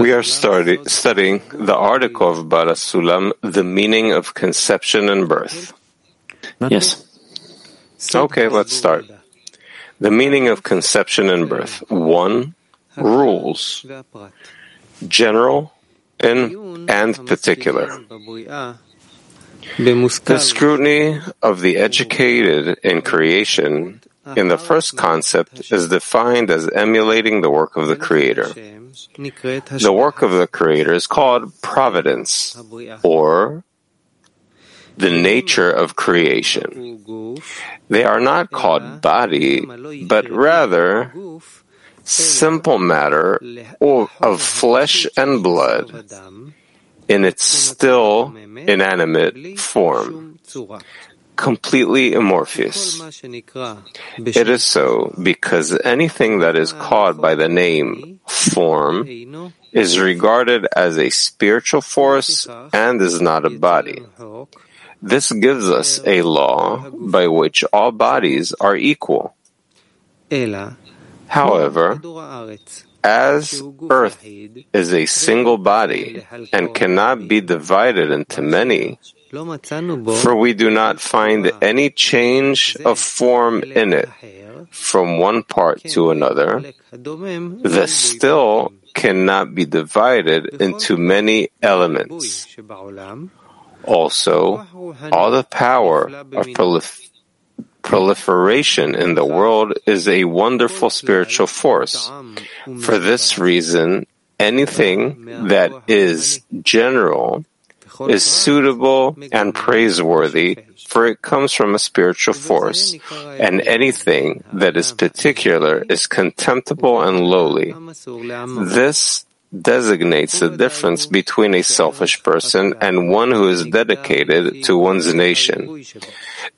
We are study, studying the article of Baal HaSulam, The Meaning of Conception and Birth. Yes. Okay, let's start. The meaning of conception and birth. One, rules. General and, and particular. The scrutiny of the educated in creation in the uh-huh. first concept is defined as emulating the work of the Creator. The work of the Creator is called providence, or the nature of creation. They are not called body, but rather simple matter of flesh and blood in its still inanimate form completely amorphous. It is so because anything that is called by the name form is regarded as a spiritual force and is not a body. This gives us a law by which all bodies are equal. However, as Earth is a single body and cannot be divided into many, for we do not find any change of form in it from one part to another, the still cannot be divided into many elements. Also, all the power of prolif- proliferation in the world is a wonderful spiritual force. For this reason, anything that is general is suitable and praiseworthy, for it comes from a spiritual force, and anything that is particular is contemptible and lowly. This designates the difference between a selfish person and one who is dedicated to one's nation.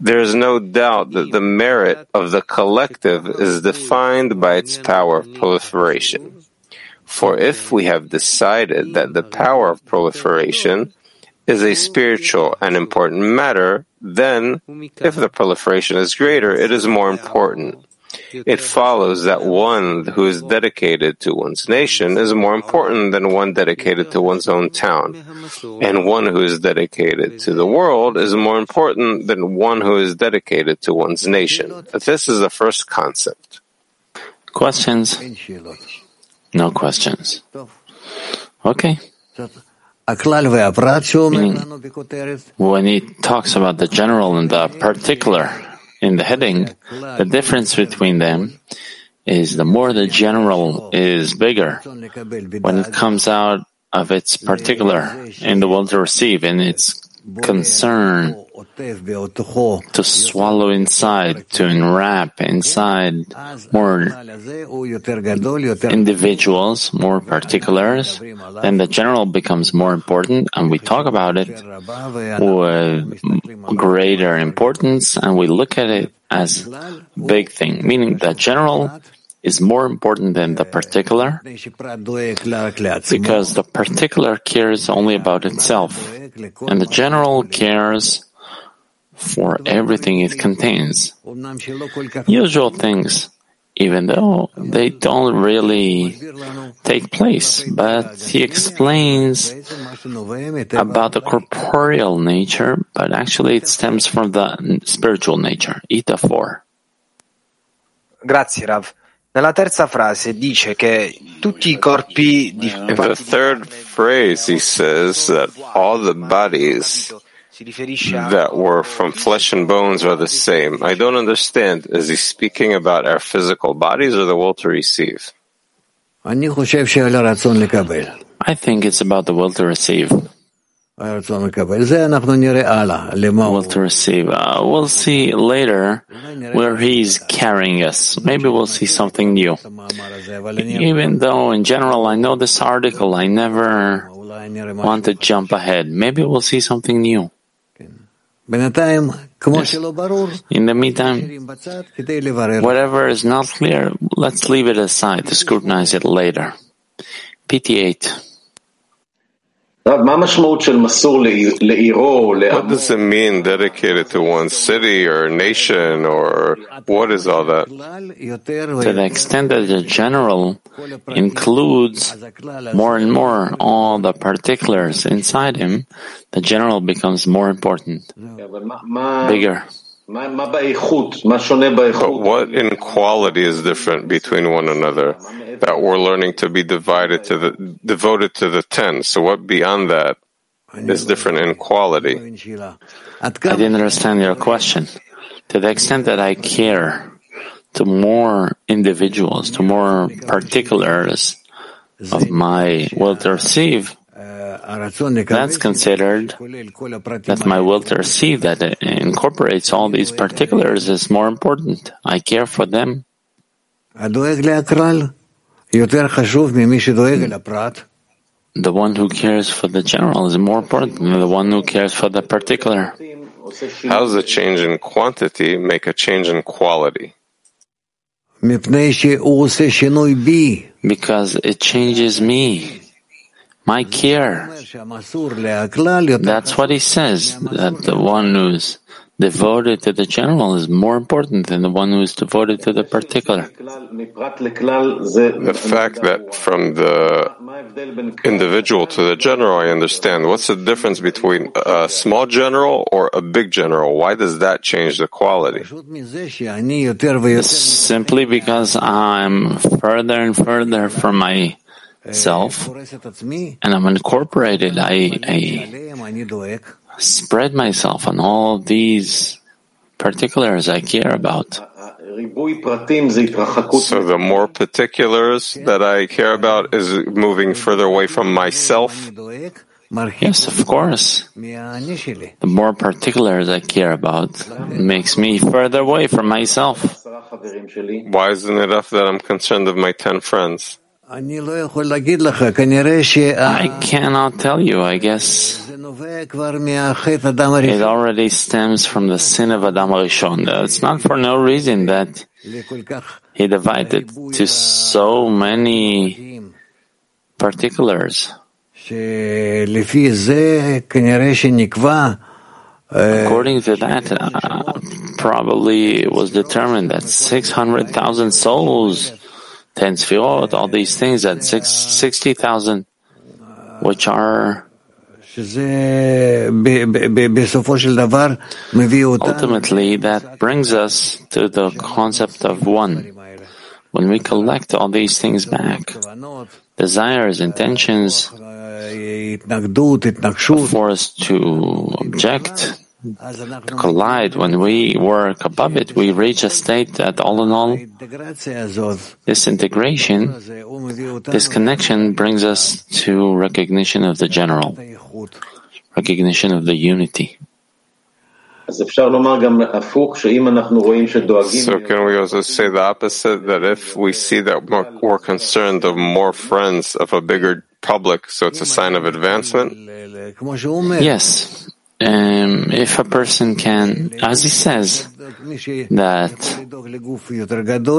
There is no doubt that the merit of the collective is defined by its power of proliferation. For if we have decided that the power of proliferation is a spiritual and important matter, then, if the proliferation is greater, it is more important. It follows that one who is dedicated to one's nation is more important than one dedicated to one's own town. And one who is dedicated to the world is more important than one who is dedicated to one's nation. But this is the first concept. Questions? No questions. Okay. Meaning, mm-hmm. when he talks about the general and the particular in the heading, the difference between them is the more the general is bigger when it comes out of its particular in the will to receive and its concern to swallow inside, to enwrap inside more individuals, more particulars, then the general becomes more important and we talk about it with greater importance and we look at it as big thing, meaning the general is more important than the particular because the particular cares only about itself and the general cares for everything it contains. Usual things, even though they don't really take place, but he explains about the corporeal nature, but actually it stems from the spiritual nature. Ita 4. Grazie, Rav. Nella terza frase dice che tutti i corpi di... In the third phrase, he says that all the bodies that were from flesh and bones are the same. I don't understand. Is he speaking about our physical bodies or the will to receive? I think it's about the will to receive. Will to receive. Uh, we'll see later where he's carrying us. Maybe we'll see something new. Even though in general I know this article, I never want to jump ahead. Maybe we'll see something new. Yes. In the meantime, whatever is not clear, let's leave it aside to scrutinize it later. PT8. What does it mean dedicated to one city or nation or what is all that? To the extent that the general includes more and more all the particulars inside him, the general becomes more important, bigger. But what in quality is different between one another that we're learning to be divided to the devoted to the ten? So what beyond that is different in quality? I didn't understand your question. To the extent that I care to more individuals, to more particulars of my will to receive, that's considered that my will to receive that it incorporates all these particulars is more important. I care for them. The one who cares for the general is more important than the one who cares for the particular. How does a change in quantity make a change in quality? Because it changes me my care. That's what he says, that the one who's devoted to the general is more important than the one who is devoted to the particular. The fact that from the individual to the general, I understand. What's the difference between a small general or a big general? Why does that change the quality? Simply because I'm further and further from my self, and I'm incorporated. I, I spread myself on all these particulars I care about. So the more particulars that I care about is moving further away from myself. Yes, of course. The more particulars I care about makes me further away from myself. Why isn't it enough that I'm concerned of my ten friends? I cannot tell you. I guess it already stems from the sin of Adam Rishon. It's not for no reason that he divided to so many particulars. According to that, uh, probably it was determined that 600,000 souls ten sfirot, all these things at six, 60,000, which are ultimately that brings us to the concept of one. When we collect all these things back, desires, intentions, for us to object, collide. When we work above it, we reach a state that all in all, this integration, this connection brings us to recognition of the general, recognition of the unity. So can we also say the opposite, that if we see that we're concerned of more friends of a bigger public, so it's a sign of advancement? Yes. Um, if a person can, as he says, that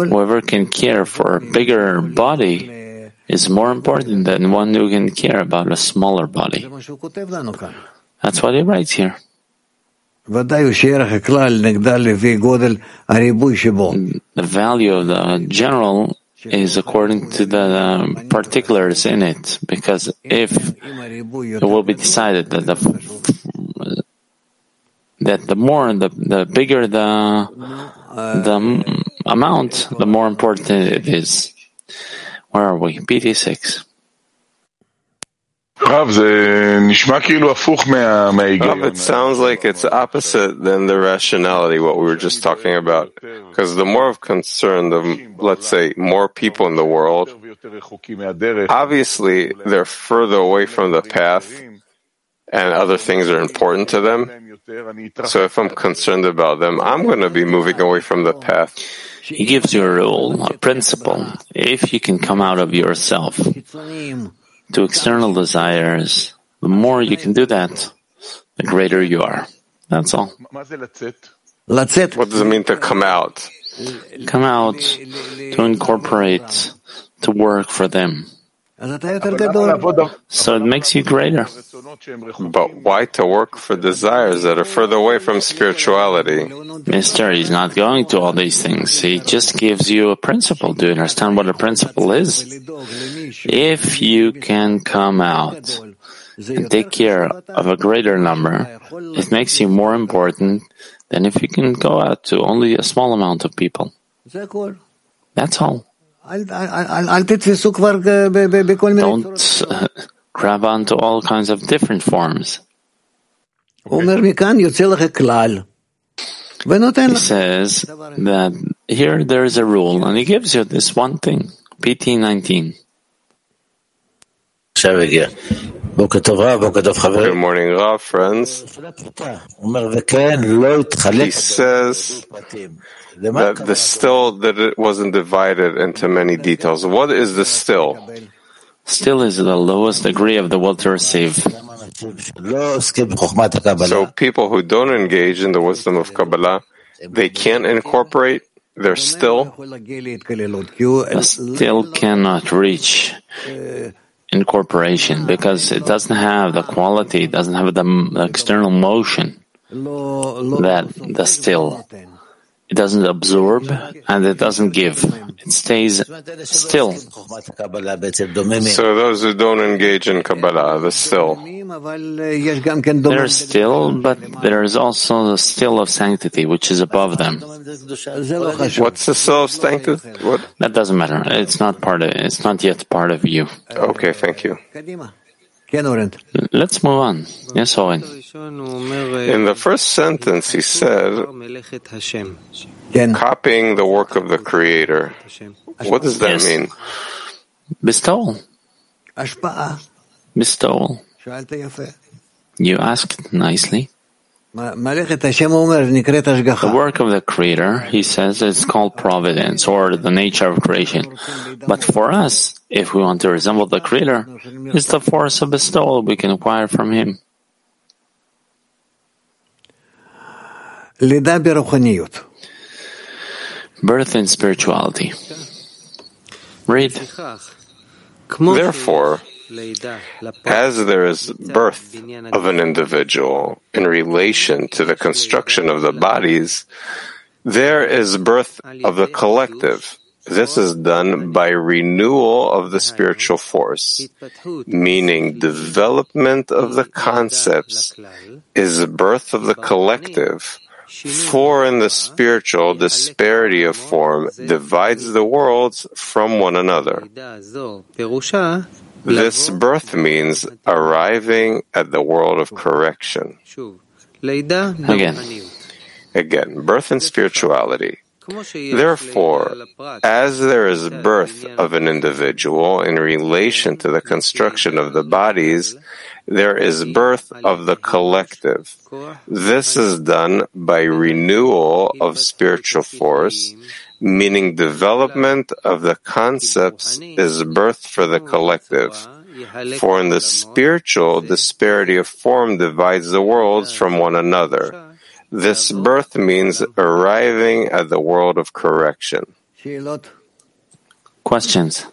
whoever can care for a bigger body is more important than one who can care about a smaller body. That's what he writes here. The value of the general is according to the particulars in it, because if it will be decided that the that the more the the bigger the the amount, the more important it is. Where are we? BD six. Rav, it sounds like it's opposite than the rationality, what we were just talking about. Because the more of concern, the, let's say, more people in the world, obviously they're further away from the path and other things are important to them. So if I'm concerned about them, I'm going to be moving away from the path. He gives you a rule, a principle. If you can come out of yourself to external desires, the more you can do that, the greater you are. That's all. What does it mean to come out? Come out to incorporate, to work for them. So it makes you greater. But why to work for desires that are further away from spirituality? Mister, he's not going to all these things. He just gives you a principle. Do you understand what a principle is? If you can come out and take care of a greater number, it makes you more important than if you can go out to only a small amount of people. That's all. Don't uh, grab onto all kinds of different forms. He says that here there is a rule, and he gives you this one thing, PT 19. Good morning, Rav, friends. He says that the still that it wasn't divided into many details. What is the still? Still is the lowest degree of the will to receive. So people who don't engage in the wisdom of Kabbalah, they can't incorporate their still. The still cannot reach incorporation because it doesn't have the quality, it doesn't have the external motion that the still it doesn't absorb and it doesn't give. It stays still. So those who don't engage in Kabbalah, the still. They're still, but there is also the still of sanctity, which is above them. What's the still of sanctity? What? That doesn't matter. It's not part of. It's not yet part of you. Okay, thank you. Let's move on. Yes, Owen. In the first sentence, he said, copying the work of the Creator. What does that yes. mean? Bestowal. Bestowal. You asked nicely. The work of the Creator, he says, is called providence or the nature of creation. But for us, if we want to resemble the Creator, it's the force of bestowal we can acquire from Him. Birth in spirituality. Read. Therefore, as there is birth of an individual in relation to the construction of the bodies, there is birth of the collective. This is done by renewal of the spiritual force, meaning development of the concepts is the birth of the collective. For in the spiritual, disparity of form divides the worlds from one another. This birth means arriving at the world of correction. Again. Again, birth in spirituality. Therefore, as there is birth of an individual in relation to the construction of the bodies, there is birth of the collective. This is done by renewal of spiritual force meaning development of the concepts is birth for the collective. For in the spiritual, disparity of form divides the worlds from one another. This birth means arriving at the world of correction. Questions?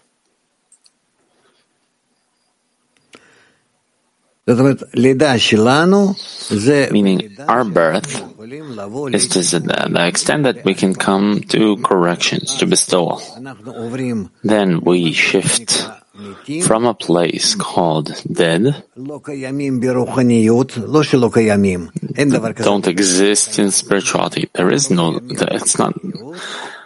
Meaning, our birth is to the, extent that we can come to corrections, to bestowal. Then we shift from a place called dead, don't exist in spirituality. There is no, it's not,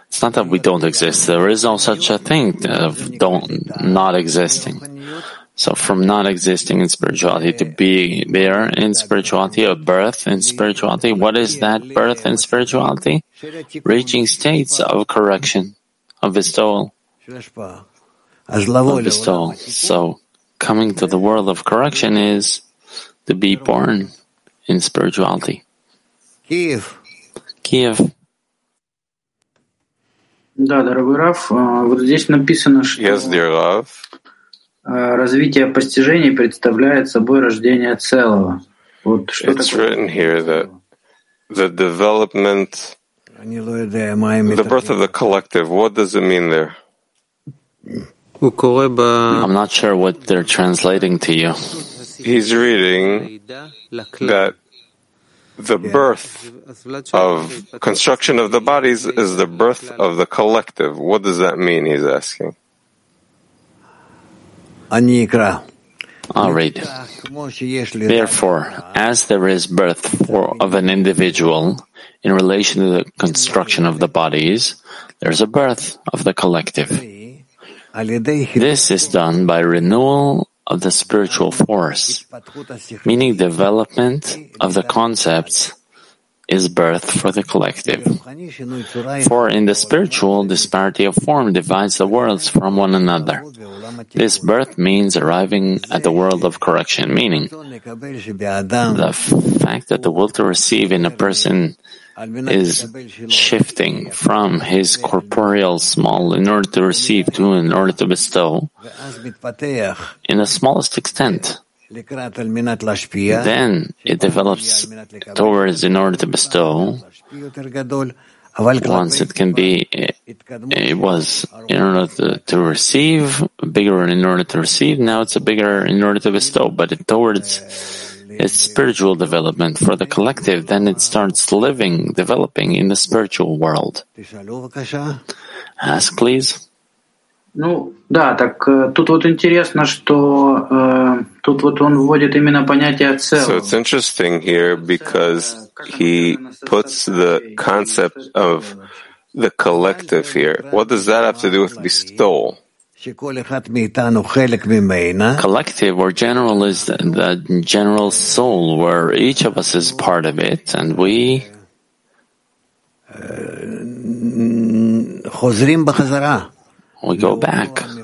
it's not that we don't exist. There is no such a thing of don't, not existing. So from not existing in spirituality to be there in spirituality, a birth in spirituality, what is that birth in spirituality? Reaching states of correction, of bestowal, of bestowal. So coming to the world of correction is to be born in spirituality. Kiev. Kiev. Yes, dear love. развитие постижений представляет собой рождение целого. Вот что It's такое? written here that the development, the birth of the collective, what does it mean there? I'm not sure what they're translating to you. He's reading that the birth of construction of the bodies is the birth of the collective. What does that mean? He's asking. I'll read. Therefore, as there is birth for, of an individual in relation to the construction of the bodies, there's a birth of the collective. This is done by renewal of the spiritual force, meaning development of the concepts is birth for the collective. For in the spiritual, disparity of form divides the worlds from one another. This birth means arriving at the world of correction, meaning the fact that the will to receive in a person is shifting from his corporeal small in order to receive to in order to bestow in the smallest extent. Then it develops towards in order to bestow. Once it can be, it was in order to, to receive, bigger in order to receive, now it's a bigger in order to bestow, but it towards its spiritual development for the collective, then it starts living, developing in the spiritual world. Ask, please. Ну, да, так тут вот интересно, что э, тут вот он вводит именно понятие So it's interesting here because he puts the concept of the collective here. What does that have to do with bestowal? Collective or general is the, the general soul where each of us is part of it and we we go back to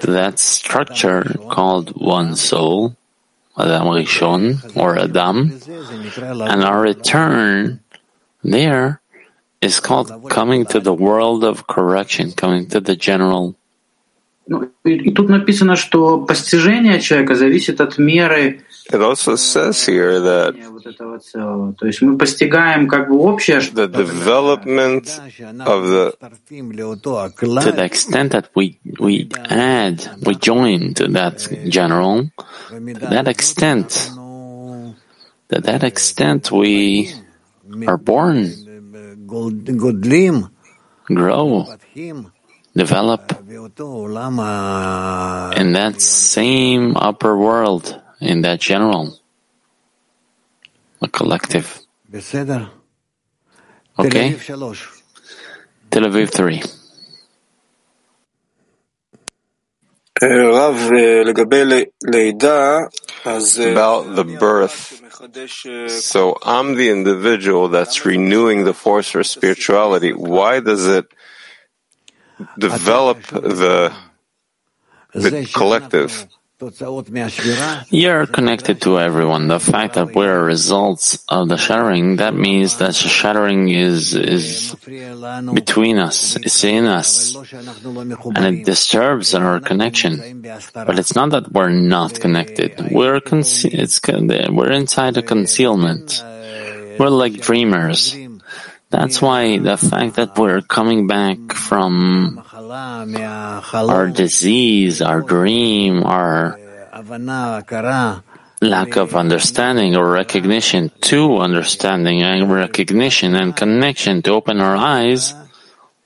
that structure called one soul, Adam Rishon or Adam, and our return there is called coming to the world of correction, coming to the general. И тут написано, что постижение человека зависит от меры it also says here that the development of the to the extent that we we add we join to that general to that extent to that extent we are born grow develop in that same upper world in that general, a collective. Okay? Tel Aviv 3. about the birth. So I'm the individual that's renewing the force for spirituality. Why does it develop the, the collective? You're connected to everyone. The fact that we're results of the shattering, that means that the shattering is, is between us, it's in us, and it disturbs our connection. But it's not that we're not connected. We're, it's, we're inside a concealment. We're like dreamers. That's why the fact that we're coming back from our disease, our dream, our lack of understanding or recognition to understanding and recognition and connection to open our eyes,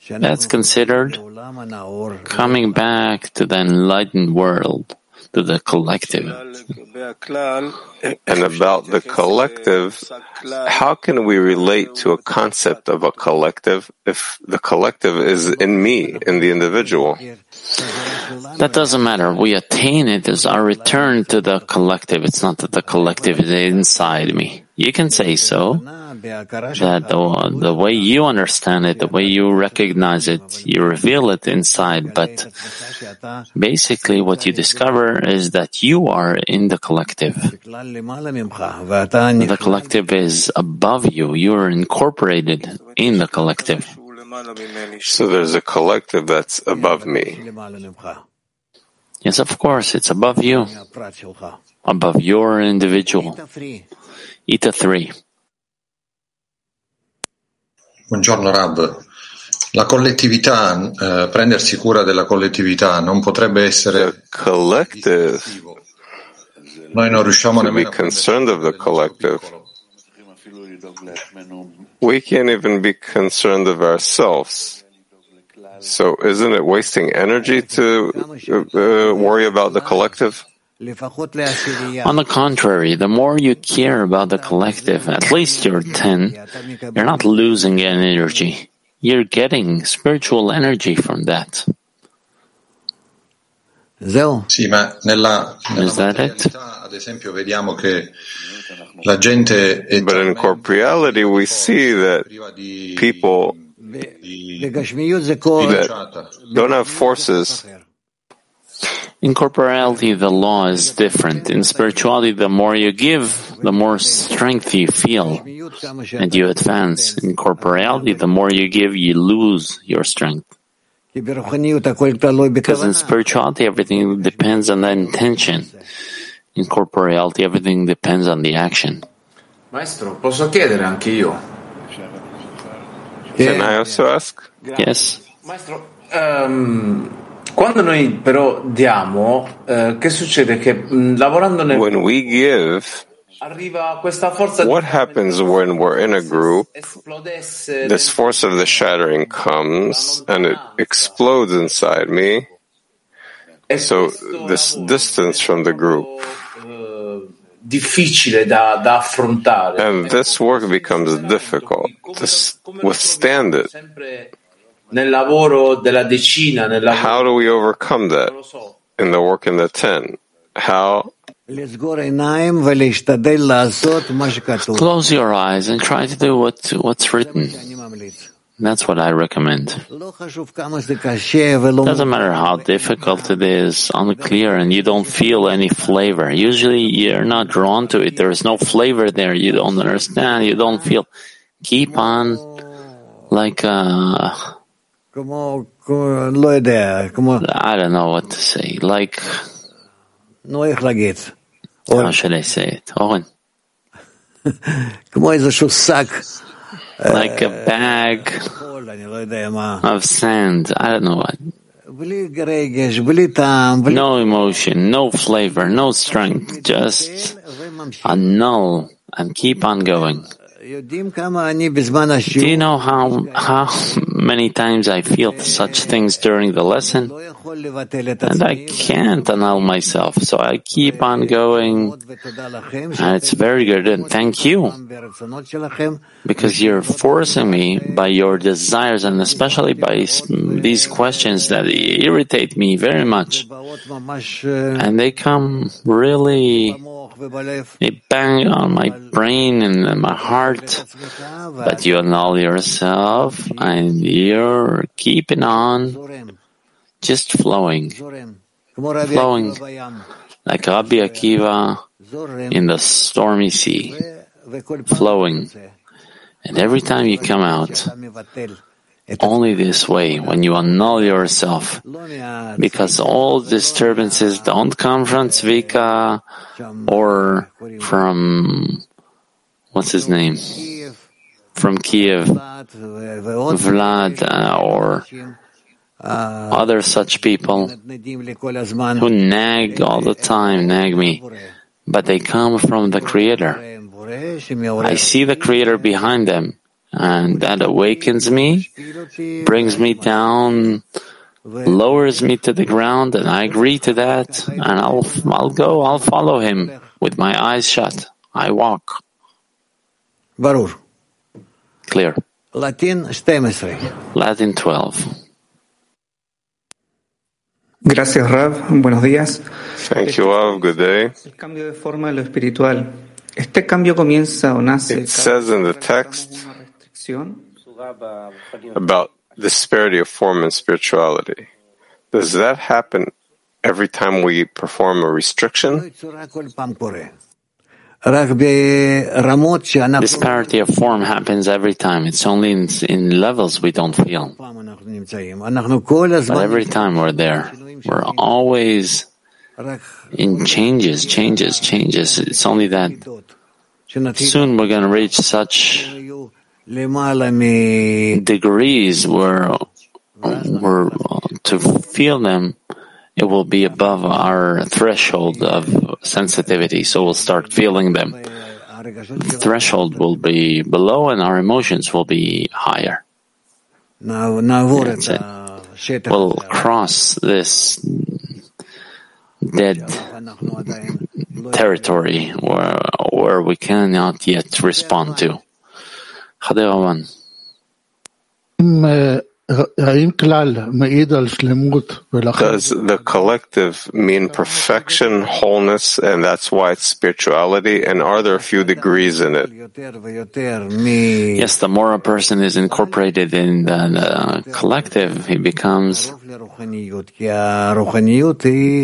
that's considered coming back to the enlightened world, to the collective. And about the collective, how can we relate to a concept of a collective if the collective is in me, in the individual? That doesn't matter. We attain it as our return to the collective. It's not that the collective is inside me. You can say so, that the, the way you understand it, the way you recognize it, you reveal it inside, but basically what you discover is that you are in the collective. The collective is above you. You are incorporated in the collective. So there's a collective that's above me. Yes, of course, it's above you, above your individual. Ita 3. Buongiorno Rab. La collettività, eh, prendersi cura della collettività non potrebbe essere collective. Noi non riusciamo to be nemmeno a concerned of the collective. We can't even be concerned of ourselves. So isn't it wasting energy to uh, worry about the collective? On the contrary, the more you care about the collective, at least you're 10, you're not losing any energy. You're getting spiritual energy from that. Sì, ma nella, nella Is that it? esempio, vediamo che la gente è But in corporeality, we see that priva di, people di that don't have forces In corporality, the law is different. In spirituality, the more you give, the more strength you feel, and you advance. In corporality, the more you give, you lose your strength. Because in spirituality, everything depends on the intention. In corporeality, everything depends on the action. Maestro, posso chiedere anche io? Can I also ask? Yes. Maestro, ehm, quando noi però diamo, eh, che succede? Che mh, lavorando nel When we give, arriva questa forza what happens when we're in a group? This force of the shattering comes and it explodes inside me. So this distance from the group eh, difficile da, da affrontare. and this work becomes difficult to withstand it. Sempre nel lavoro della decina, nel lavoro, How do we overcome that non lo so. in the work in the ten? How? Close your eyes and try to do what, what's written. That's what I recommend. Doesn't matter how difficult it is, unclear, and you don't feel any flavor. Usually you're not drawn to it. There is no flavor there. You don't understand. You don't feel. Keep on like, uh, I don't know what to say. Like, how should I say it? Oren. like a bag of sand. I don't know what. No emotion, no flavor, no strength, just a null and keep on going. Do you know how, how many times I feel such things during the lesson? And I can't annul myself, so I keep on going. And it's very good, and thank you, because you're forcing me by your desires and especially by these questions that irritate me very much. And they come really it bang on my brain and my heart. But you know yourself and you're keeping on. Just flowing. Flowing. Like Rabbi Akiva in the stormy sea. Flowing. And every time you come out, only this way, when you annul yourself, because all disturbances don't come from Zvika or from, what's his name? From Kiev, Vlad, uh, or other such people who nag all the time, nag me, but they come from the Creator. I see the Creator behind them and that awakens me, brings me down, lowers me to the ground, and I agree to that, and I'll, I'll go, I'll follow him with my eyes shut. I walk. Barur, Clear. Latin 12. Latin 12. Gracias, Rav. Buenos días. Thank you, Rav. Good day. El cambio de forma de lo espiritual. Este cambio comienza o nace. It says in the text, about disparity of form and spirituality. Does that happen every time we perform a restriction? Disparity of form happens every time. It's only in, in levels we don't feel. But every time we're there, we're always in changes, changes, changes. It's only that soon we're going to reach such degrees were, were to feel them, it will be above our threshold of sensitivity, so we'll start feeling them. The threshold will be below and our emotions will be higher. That's it. We'll cross this dead territory where, where we cannot yet respond to. Chadeva does the collective mean perfection, wholeness, and that's why it's spirituality? And are there a few degrees in it? Yes, the more a person is incorporated in the, the collective, he becomes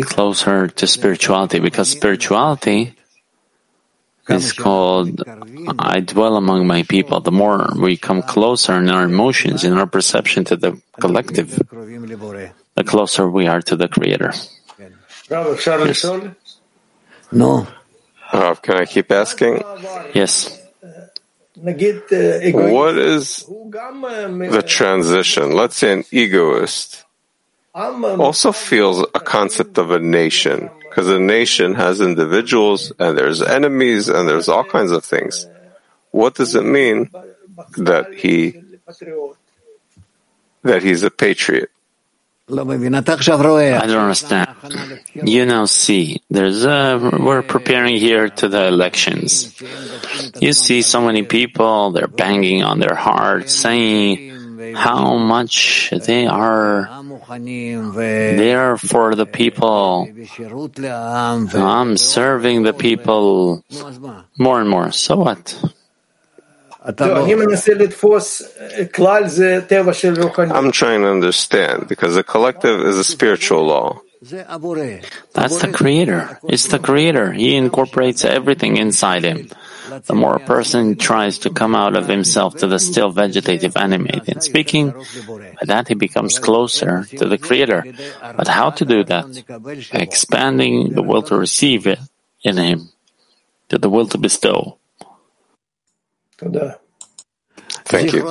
closer to spirituality because spirituality is called I dwell among my people. The more we come closer in our emotions, in our perception to the collective, the closer we are to the Creator. Yes. No. Uh, can I keep asking? Yes. What is the transition? Let's say an egoist also feels a concept of a nation because a nation has individuals and there's enemies and there's all kinds of things. What does it mean that he that he's a patriot? I don't understand. You now see, there's a, we're preparing here to the elections. You see so many people, they're banging on their hearts, saying how much they are there for the people. I'm serving the people more and more. So what? I'm trying to understand because the collective is a spiritual law. That's the creator. It's the creator. He incorporates everything inside him. The more a person tries to come out of himself to the still vegetative animated speaking, by that he becomes closer to the Creator. But how to do that? By expanding the will to receive it in him, to the will to bestow. Thank you.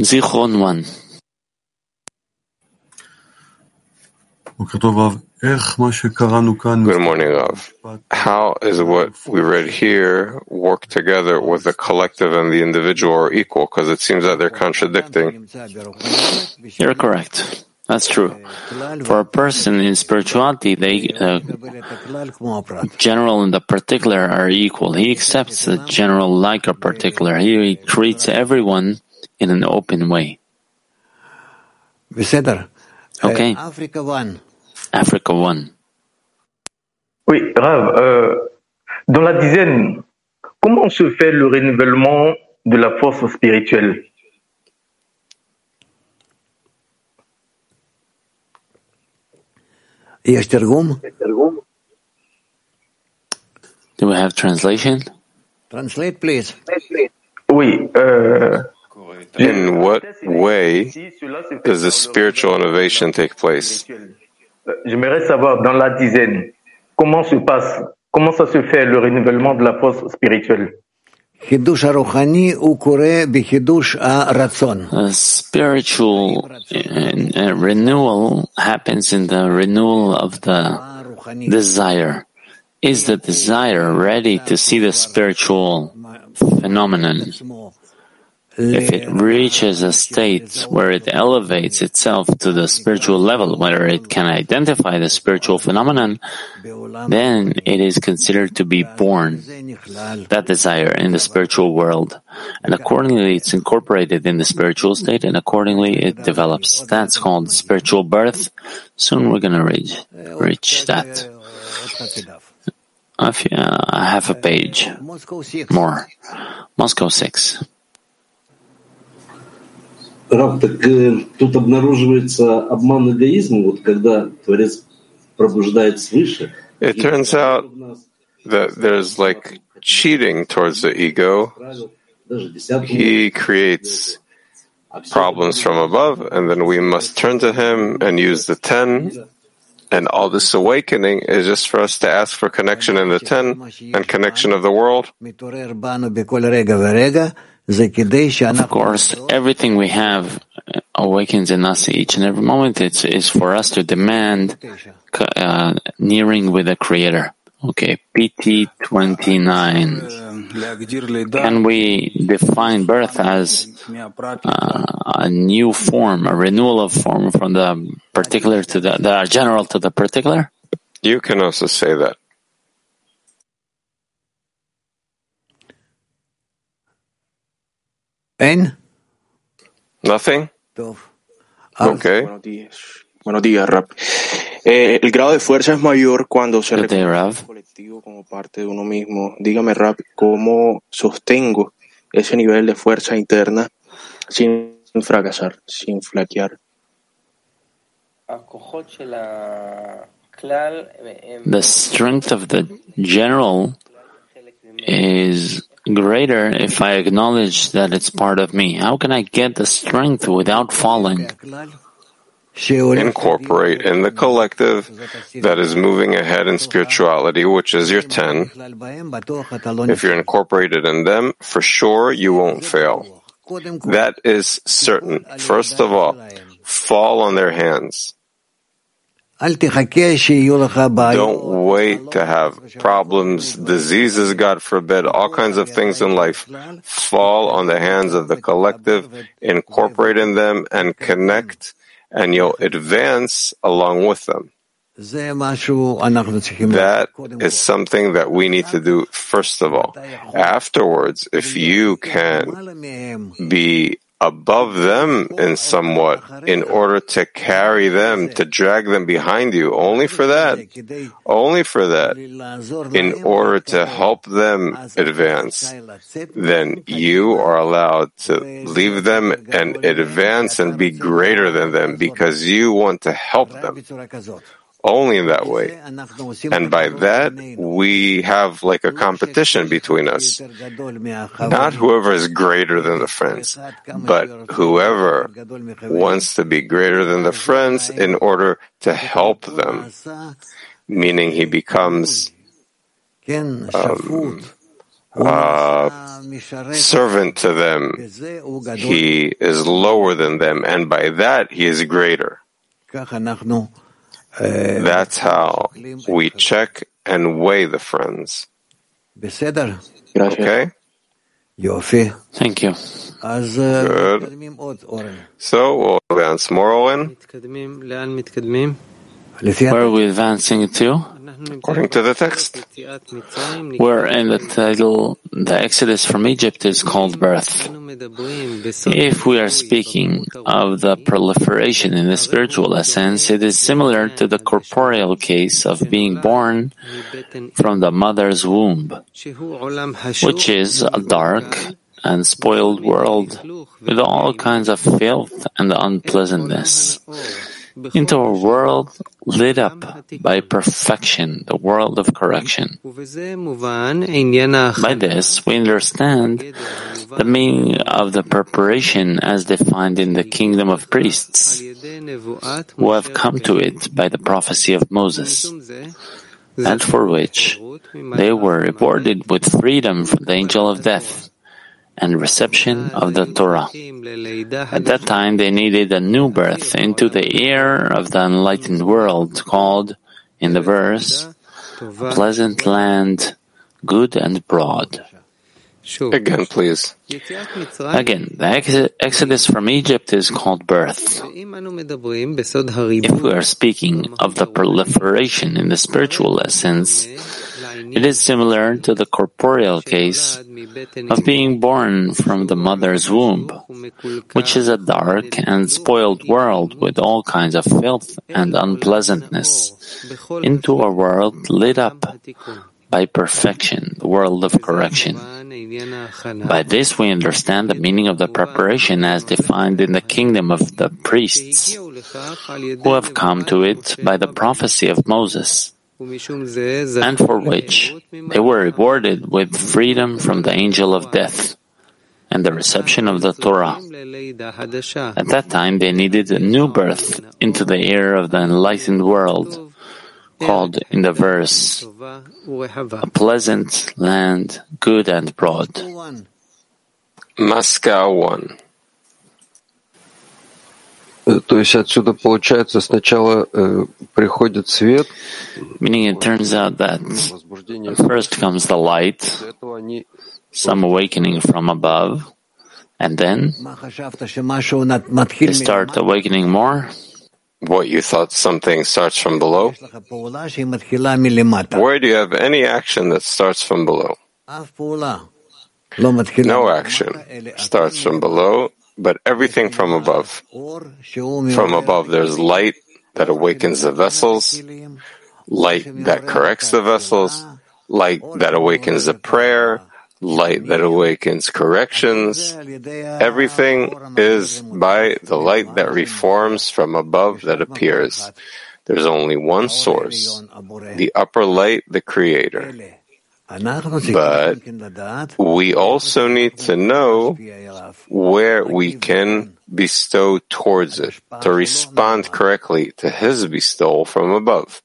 Zichron one. Good morning, Rav. How is what we read here work together with the collective and the individual are equal? Because it seems that they're contradicting. You're correct. That's true. For a person in spirituality, they uh, general and the particular are equal. He accepts the general like a particular. He treats everyone in an open way. Okay. Africa one. Oui, Rav, euh, dans la dizaine, comment se fait le renouvellement de la force spirituelle? Do we have translation? Translate, please. Oui. Euh, In what way does the spiritual innovation take place? J'aimerais savoir dans la dizaine comment se passe, comment ça se fait le renouvellement de la force spirituelle? A spiritual uh, renewal happens in the renewal of the desire. Is the desire ready to see the spiritual phenomenon? If it reaches a state where it elevates itself to the spiritual level, where it can identify the spiritual phenomenon, then it is considered to be born, that desire in the spiritual world. And accordingly, it's incorporated in the spiritual state, and accordingly, it develops. That's called spiritual birth. Soon we're going to reach, reach that. Uh, half a page more. Moscow 6. Раб, так э, тут обнаруживается обман эгоизма, вот когда Творец пробуждает свыше. It turns out that there's like cheating towards the ego. He creates problems from above, and then we must turn to him and use the ten. And all this awakening is just for us to ask for connection in the ten and connection of the world. Of course, everything we have awakens in us each and every moment. It's is for us to demand uh, nearing with the Creator. Okay, PT 29. Can we define birth as uh, a new form, a renewal of form from the particular to the, the general to the particular? You can also say that. En? Nothing? Okay. Buenos días. Buenos días, Rap. Eh, el grado de fuerza es mayor cuando se reconoce Rav. el colectivo como parte de uno mismo. Dígame, Rap, ¿cómo sostengo ese nivel de fuerza interna sin fracasar, sin flaquear? The strength of the general is greater if I acknowledge that it's part of me. How can I get the strength without falling? Incorporate in the collective that is moving ahead in spirituality, which is your 10. If you're incorporated in them, for sure you won't fail. That is certain. First of all, fall on their hands. Don't wait to have problems, diseases, God forbid, all kinds of things in life. Fall on the hands of the collective, incorporate in them, and connect, and you'll advance along with them. That is something that we need to do first of all. Afterwards, if you can be above them in somewhat in order to carry them, to drag them behind you, only for that, only for that, in order to help them advance, then you are allowed to leave them and advance and be greater than them because you want to help them. Only in that way. And by that, we have like a competition between us. Not whoever is greater than the friends, but whoever wants to be greater than the friends in order to help them. Meaning he becomes um, servant to them. He is lower than them, and by that he is greater. That's how we check and weigh the friends. Okay? Thank you. Good. So we'll advance more, Owen, Where are we advancing to? According to the text. Where in the title, the Exodus from Egypt is called birth. If we are speaking of the proliferation in the spiritual essence, it is similar to the corporeal case of being born from the mother's womb, which is a dark and spoiled world with all kinds of filth and unpleasantness into a world lit up by perfection, the world of correction. By this, we understand the meaning of the preparation as defined in the kingdom of priests, who have come to it by the prophecy of Moses, and for which they were rewarded with freedom from the angel of death and reception of the Torah. At that time, they needed a new birth into the air of the enlightened world called, in the verse, pleasant land, good and broad. Again, please. Again, the ex- exodus from Egypt is called birth. If we are speaking of the proliferation in the spiritual essence, it is similar to the corporeal case of being born from the mother's womb, which is a dark and spoiled world with all kinds of filth and unpleasantness, into a world lit up by perfection, the world of correction. By this we understand the meaning of the preparation as defined in the kingdom of the priests, who have come to it by the prophecy of Moses and for which they were rewarded with freedom from the angel of death and the reception of the Torah. At that time, they needed a new birth into the air of the enlightened world, called in the verse, a pleasant land, good and broad. Moscow 1. То есть отсюда получается сначала э, приходит свет. Meaning it turns out that first comes the light, some awakening from above, and then they start awakening more. What you thought something starts from below? Where do you have any action that starts from below? No action starts from below, but everything from above. From above, there's light that awakens the vessels, light that corrects the vessels, light that awakens the prayer, light that awakens corrections. Everything is by the light that reforms from above that appears. There's only one source, the upper light, the creator. But we also need to know where we can bestow towards it, to respond correctly to his bestowal from above.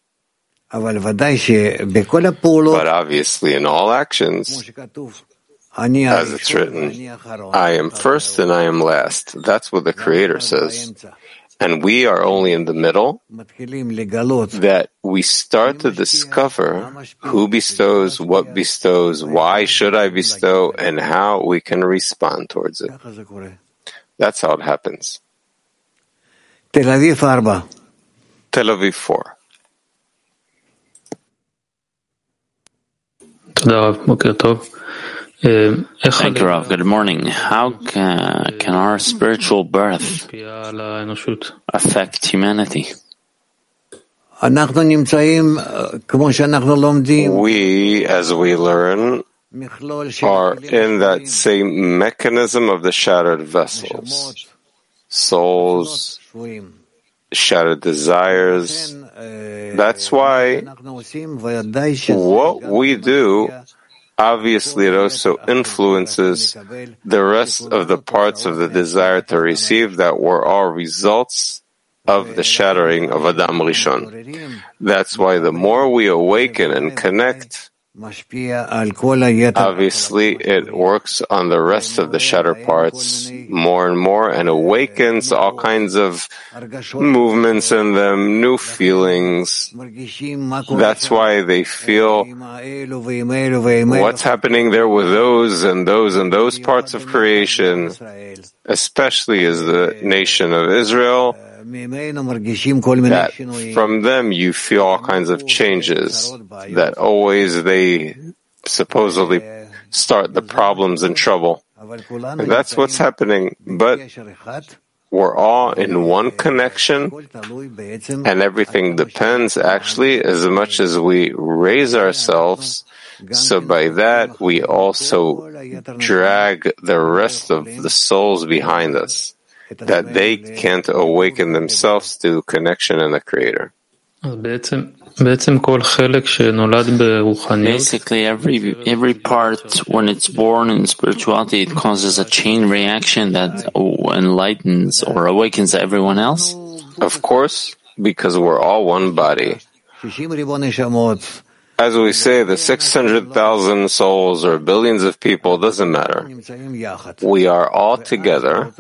But obviously, in all actions, as it's written, I am first and I am last. That's what the Creator says. And we are only in the middle, that we start to discover who bestows, what bestows, why should I bestow, and how we can respond towards it. That's how it happens. Tel Aviv 4. Tel Aviv 4. Uh, Thank you, Rav. Good morning. How can, can our spiritual birth affect humanity? We, as we learn, are in that same mechanism of the shattered vessels, souls, shattered desires. That's why what we do obviously it also influences the rest of the parts of the desire to receive that were all results of the shattering of Adam Rishon. That's why the more we awaken and connect, obviously it works on the rest of the shattered parts more and more and awakens all kinds of movements in them, new feelings. That's why they feel what's happening there with those and those and those parts of creation, especially as the nation of Israel, that from them you feel all kinds of changes, that always they supposedly start the problems and trouble. And that's what's happening. But we're all in one connection, and everything depends actually as much as we raise ourselves. So by that, we also drag the rest of the souls behind us that they can't awaken themselves to connection and the Creator. Basically, every every part, when it's born in spirituality, it causes a chain reaction that enlightens or awakens everyone else. Of course, because we're all one body. As we say, the 600,000 souls or billions of people doesn't matter. We are all together,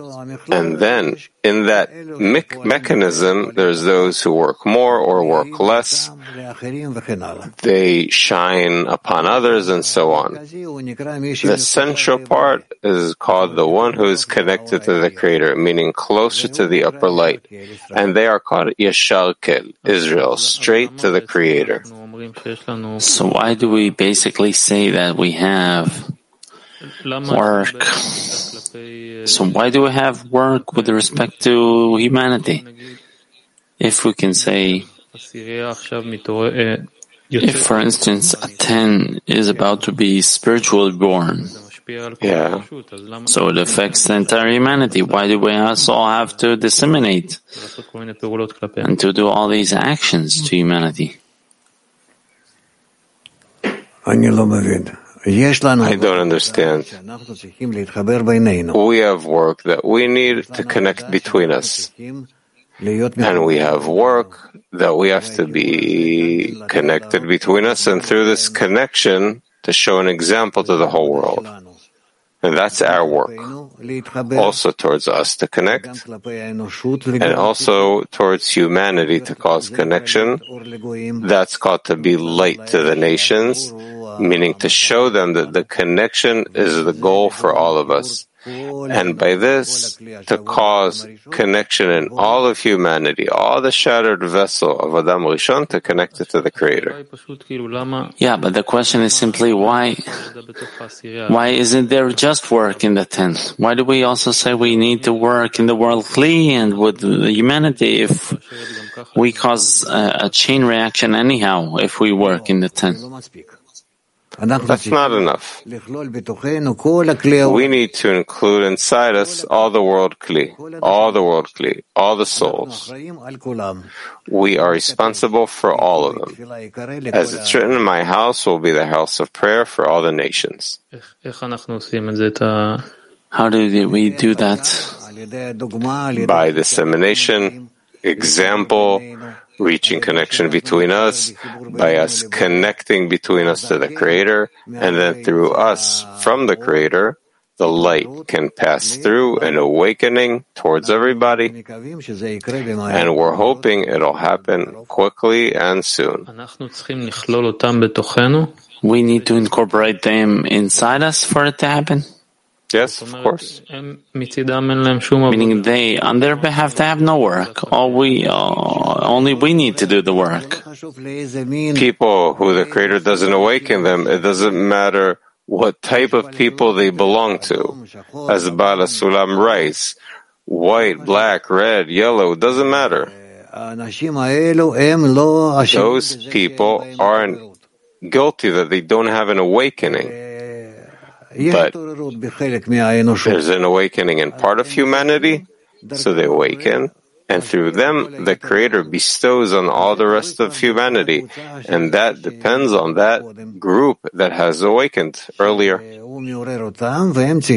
and then in that me- mechanism, there's those who work more or work less. They shine upon others and so on. The central part is called the one who is connected to the Creator, meaning closer to the upper light. And they are called Yashar Kel, Israel, straight to the Creator. So why do we basically say that we have work? So why do we have work with respect to humanity? If we can say, if for instance a 10 is about to be spiritually born, Yeah. so it affects the entire humanity. Why do we also have to disseminate and to do all these actions to humanity? I don't understand. We have work that we need to connect between us. And we have work that we have to be connected between us and through this connection to show an example to the whole world. And that's our work, also towards us to connect, and also towards humanity to cause connection. That's called to be light to the nations, meaning to show them that the connection is the goal for all of us. And by this, to cause connection in all of humanity, all the shattered vessel of Adam Rishon to connect it to the Creator. Yeah, but the question is simply why, why isn't there just work in the tent? Why do we also say we need to work in the world Kli and with humanity if we cause a, a chain reaction anyhow if we work in the tent? That's not enough. We need to include inside us all the world Kli, all the world Kli, all the souls. We are responsible for all of them. As it's written, my house will be the house of prayer for all the nations. How do we do that? By dissemination, example, reaching connection between us, by us connecting between us to the Creator, and then through us from the Creator, the light can pass through an awakening towards everybody, and we're hoping it'll happen quickly and soon. We need to incorporate them inside us for it to happen? Yes, of course. Meaning they, on their behalf, they have no work. All we, uh, only we need to do the work. People who the Creator doesn't awaken them, it doesn't matter what type of people they belong to. As Baal HaSulam writes, white, black, red, yellow, doesn't matter. Those people aren't guilty that they don't have an awakening. But there's an awakening in part of humanity, so they awaken, and through them the Creator bestows on all the rest of humanity, and that depends on that group that has awakened earlier.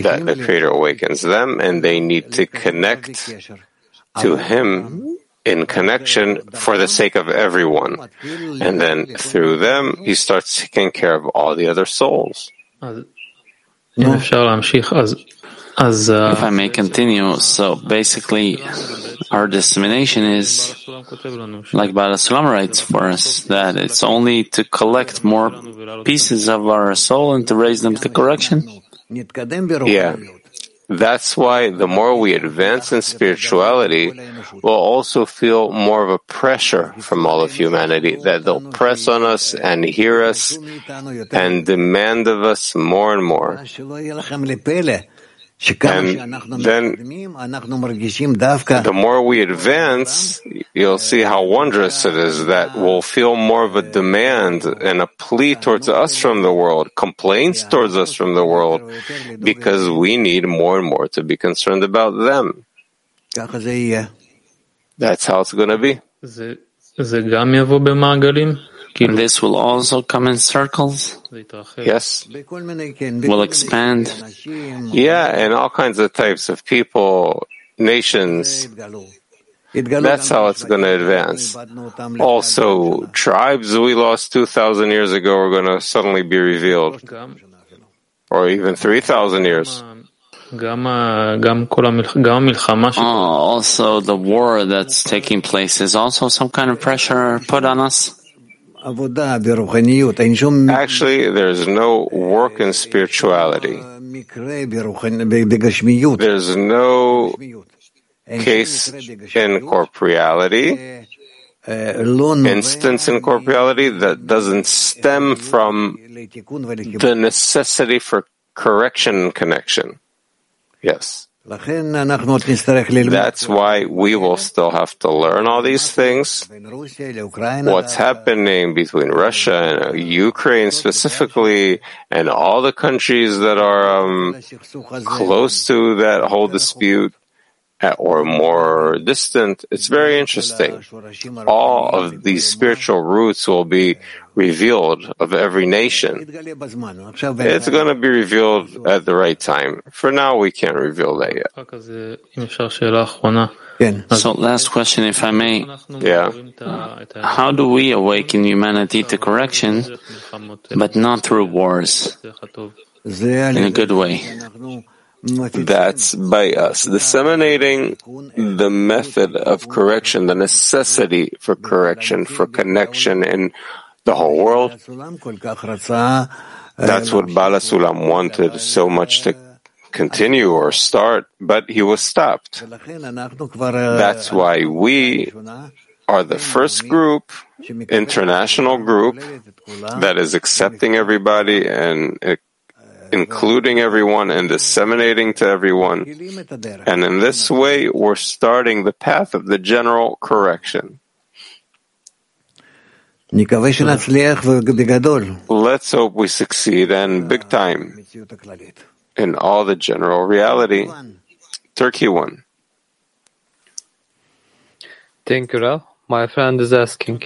That the Creator awakens them, and they need to connect to Him in connection for the sake of everyone. And then through them, He starts taking care of all the other souls. Uh, If I may continue, so basically, our dissemination is, like Baal HaSulam writes for us, that it's only to collect more pieces of our soul and to raise them to correction. Yeah. That's why the more we advance in spirituality, we'll also feel more of a pressure from all of humanity that they'll press on us and hear us and demand of us more and more. And then the more we advance, you'll see how wondrous it is that we'll feel more of a demand and a plea towards us from the world, complaints towards us from the world, because we need more and more to be concerned about them. That's how it's going to be. And this will also come in circles? Yes. Will expand? Yeah, and all kinds of types of people, nations. That's how it's going to advance. Also, tribes we lost 2,000 years ago are going to suddenly be revealed. Or even 3,000 years. Oh, also, the war that's taking place is also some kind of pressure put on us? Actually, there's no work in spirituality. There's no case in corporeality, instance in corporeality that doesn't stem from the necessity for correction and connection. Yes. That's why we will still have to learn all these things. What's happening between Russia and Ukraine specifically, and all the countries that are um, close to that whole dispute or more distant, it's very interesting. All of these spiritual roots will be revealed of every nation. It's going to be revealed at the right time. For now, we can't reveal that yet. So, last question, if I may. Yeah. How do we awaken humanity to correction, but not through wars? in a good way. That's by us disseminating the method of correction, the necessity for correction, for connection in the whole world. That's what Baal HaSulam wanted so much to continue or start, but he was stopped. That's why we are the first group, international group, that is accepting everybody and including everyone and disseminating to everyone. And in this way, we're starting the path of the general correction. Let's hope we succeed and big time in all the general reality. Turkey one. Thank you, Rav. My friend is asking,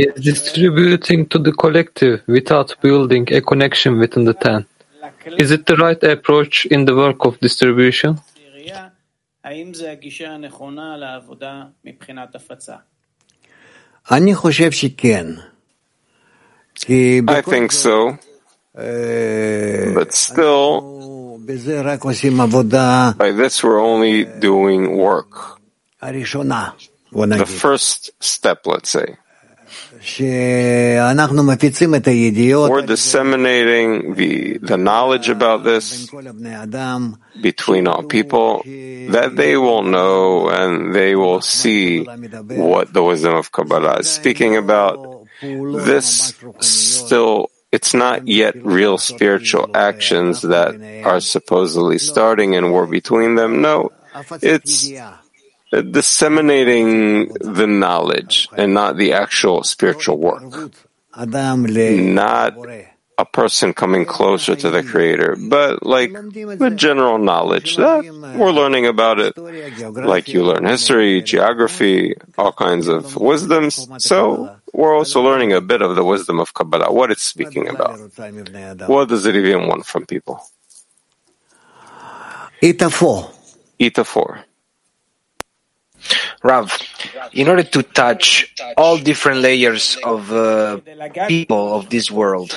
is distributing to the collective without building a connection within the ten? Is it the right approach in the work of distribution? I think so. But still, by this we're only doing work. The first step, let's say. We're disseminating the, the knowledge about this between all people that they will know and they will see what the wisdom of Kabbalah is speaking about. This still, it's not yet real spiritual actions that are supposedly starting and we're between them. No, it's disseminating the knowledge and not the actual spiritual work. Not a person coming closer to the Creator, but like the general knowledge that we're learning about it. Like you learn history, geography, all kinds of wisdoms. So we're also learning a bit of the wisdom of Kabbalah, what it's speaking about. What does it even want from people? Ita 4. Ita 4. Rav, in order to touch all different layers of uh, people of this world,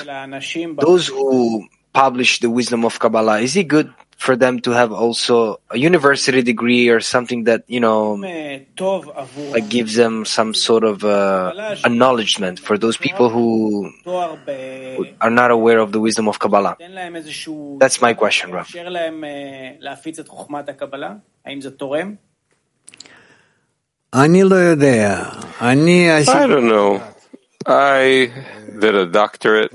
those who publish the wisdom of Kabbalah, is it good for them to have also a university degree or something that, you know, like gives them some sort of uh, acknowledgement for those people who, are not aware of the wisdom of Kabbalah? That's my question, Rav. I don't know. I did a doctorate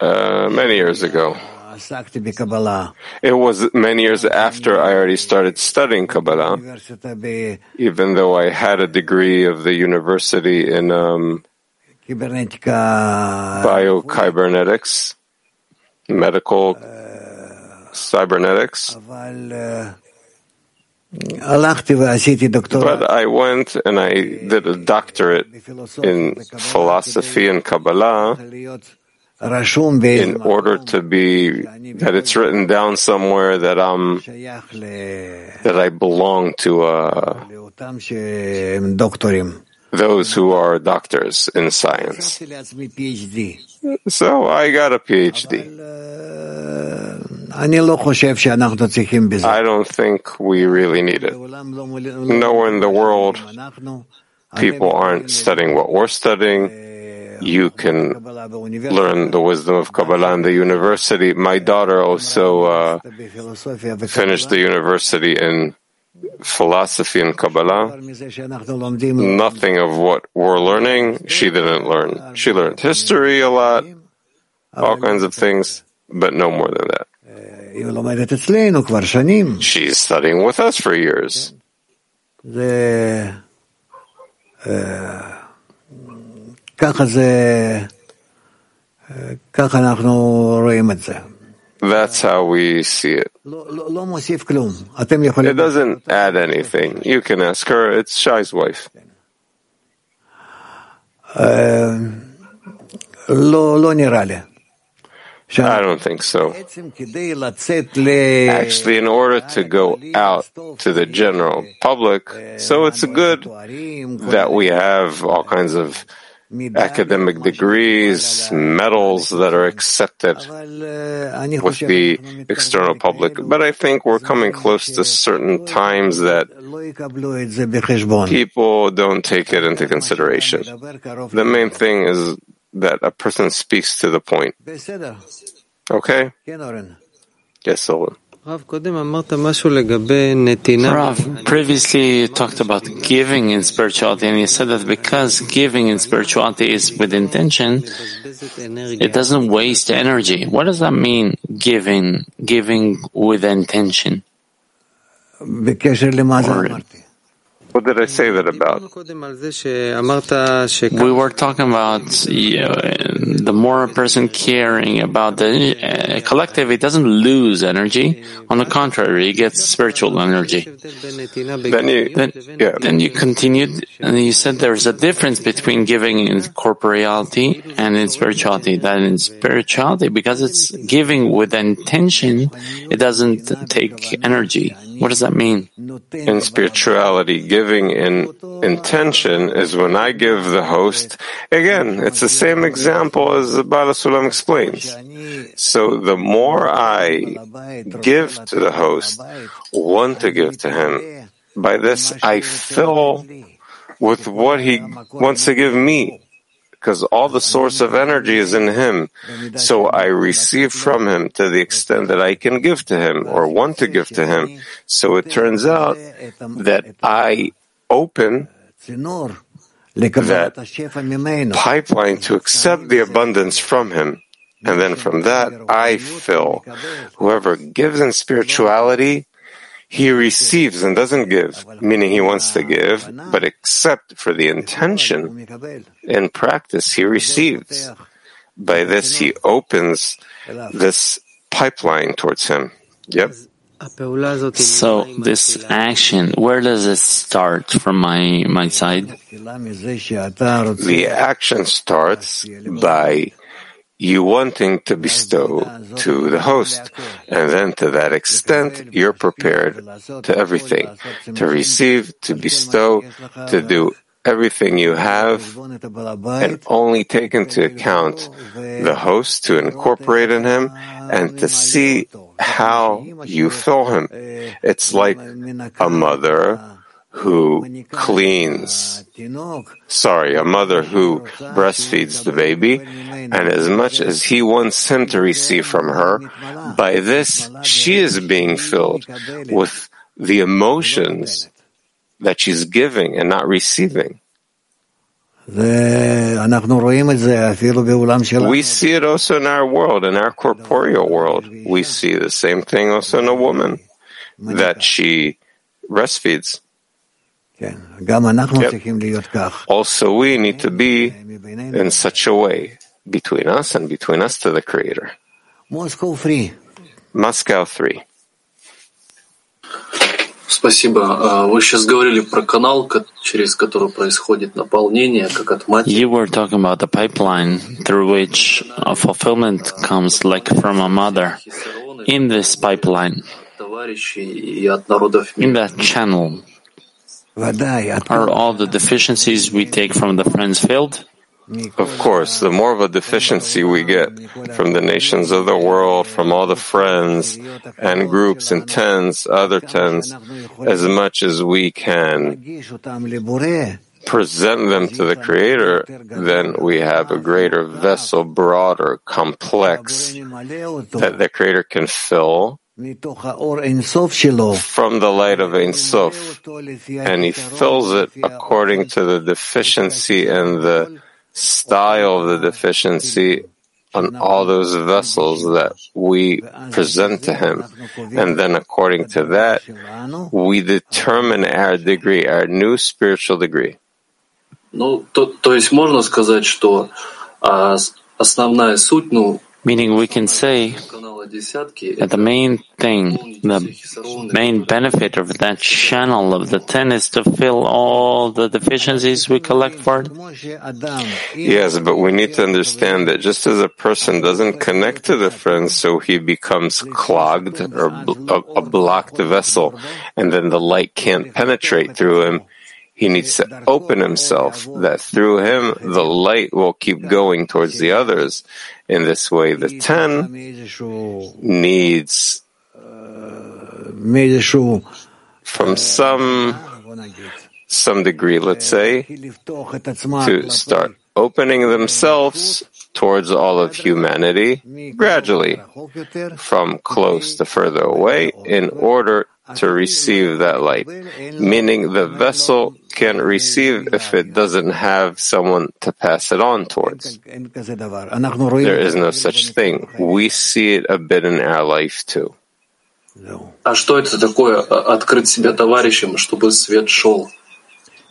uh, many years ago. It was many years after I already started studying Kabbalah, even though I had a degree of the university in um, biocybernetics, medical cybernetics. But I went and I did a doctorate in philosophy and Kabbalah in order to be that it's written down somewhere that I'm that I belong to uh, those who are doctors in science. So I got a PhD. I don't think we really need it. Nowhere in the world people aren't studying what we're studying. You can learn the wisdom of Kabbalah in the university. My daughter also uh, finished the university in philosophy and Kabbalah. Nothing of what we're learning, she didn't learn. She learned history a lot, all kinds of things, but no more than that. She's studying with us for years. That's how we see it. It doesn't add anything. You can ask her. It's Shai's wife. I don't think so. Actually, in order to go out to the general public, so it's good that we have all kinds of academic degrees, medals that are accepted with the external public. But I think we're coming close to certain times that people don't take it into consideration. The main thing is that a person speaks to the point. Okay? Yes, Owen. Rav, previously you talked about giving in spirituality, and you said that because giving in spirituality is with intention, it doesn't waste energy. What does that mean, giving, giving with intention? Or, what did I say that about? We were talking about you know, the more a person caring about the uh, collective, it doesn't lose energy. On the contrary, it gets spiritual energy. Then you, then, yeah. then you continued and you said there's a difference between giving in corporeality and in spirituality. That in spirituality, because it's giving with intention, it doesn't take energy. What does that mean? In spirituality, giving in intention is when I give the host. Again, it's the same example as the Baal HaSulam explains. So the more I give to the host, want to give to him, by this I fill with what he wants to give me because all the source of energy is in him. So I receive from him to the extent that I can give to him or want to give to him. So it turns out that I open that pipeline to accept the abundance from him. And then from that, I fill. Whoever gives in spirituality, he receives and doesn't give, meaning he wants to give, but except for the intention in practice, he receives. By this, he opens this pipeline towards him. Yep. So this action, where does it start from my my side? The action starts by you wanting to bestow to the host. And then to that extent, you're prepared to everything, to receive, to bestow, to do everything you have, and only take into account the host to incorporate in him and to see how you fill him. It's like a mother who cleans, sorry, a mother who breastfeeds the baby, and as much as he wants him to receive from her, by this she is being filled with the emotions that she's giving and not receiving. We see it also in our world, in our corporeal world. We see the same thing also in a woman, that she breastfeeds. Yep. Also, we need to be in such a way between us and between us to the Creator. Moscow 3. Moscow 3. Спасибо. Вы сейчас говорили про канал, через который происходит наполнение, как от матери. You were talking about the pipeline through which a fulfillment comes like from a mother. In this pipeline, in that channel, are all the deficiencies we take from the friends filled? Of course, the more of a deficiency we get from the nations of the world, from all the friends and groups and tens, other tens, as much as we can present them to the Creator, then we have a greater vessel, broader, complex, that the Creator can fill from the light of Ein Sof, and He fills it according to the deficiency and the style of the deficiency on all those vessels that we present to Him. And then according to that, we determine our degree, our new spiritual degree. Ну, то, то есть можно сказать, что а, основная суть, ну, Meaning we can say that the main thing, the main benefit of that channel of the ten is to fill all the deficiencies we collect for it. Yes, but we need to understand that just as a person doesn't connect to the friends, so he becomes clogged or a, a blocked vessel, and then the light can't penetrate through him, He needs to open himself that through him the light will keep going towards the others. In this way, the ten needs from some some degree, let's say, to start opening themselves towards all of humanity gradually, from close to further away, in order to receive that light. Meaning the vessel can receive if it doesn't have someone to pass it on towards. There is no such thing. We see it a bit in our life too. А что это такое открыть себя товарищам, чтобы свет шел?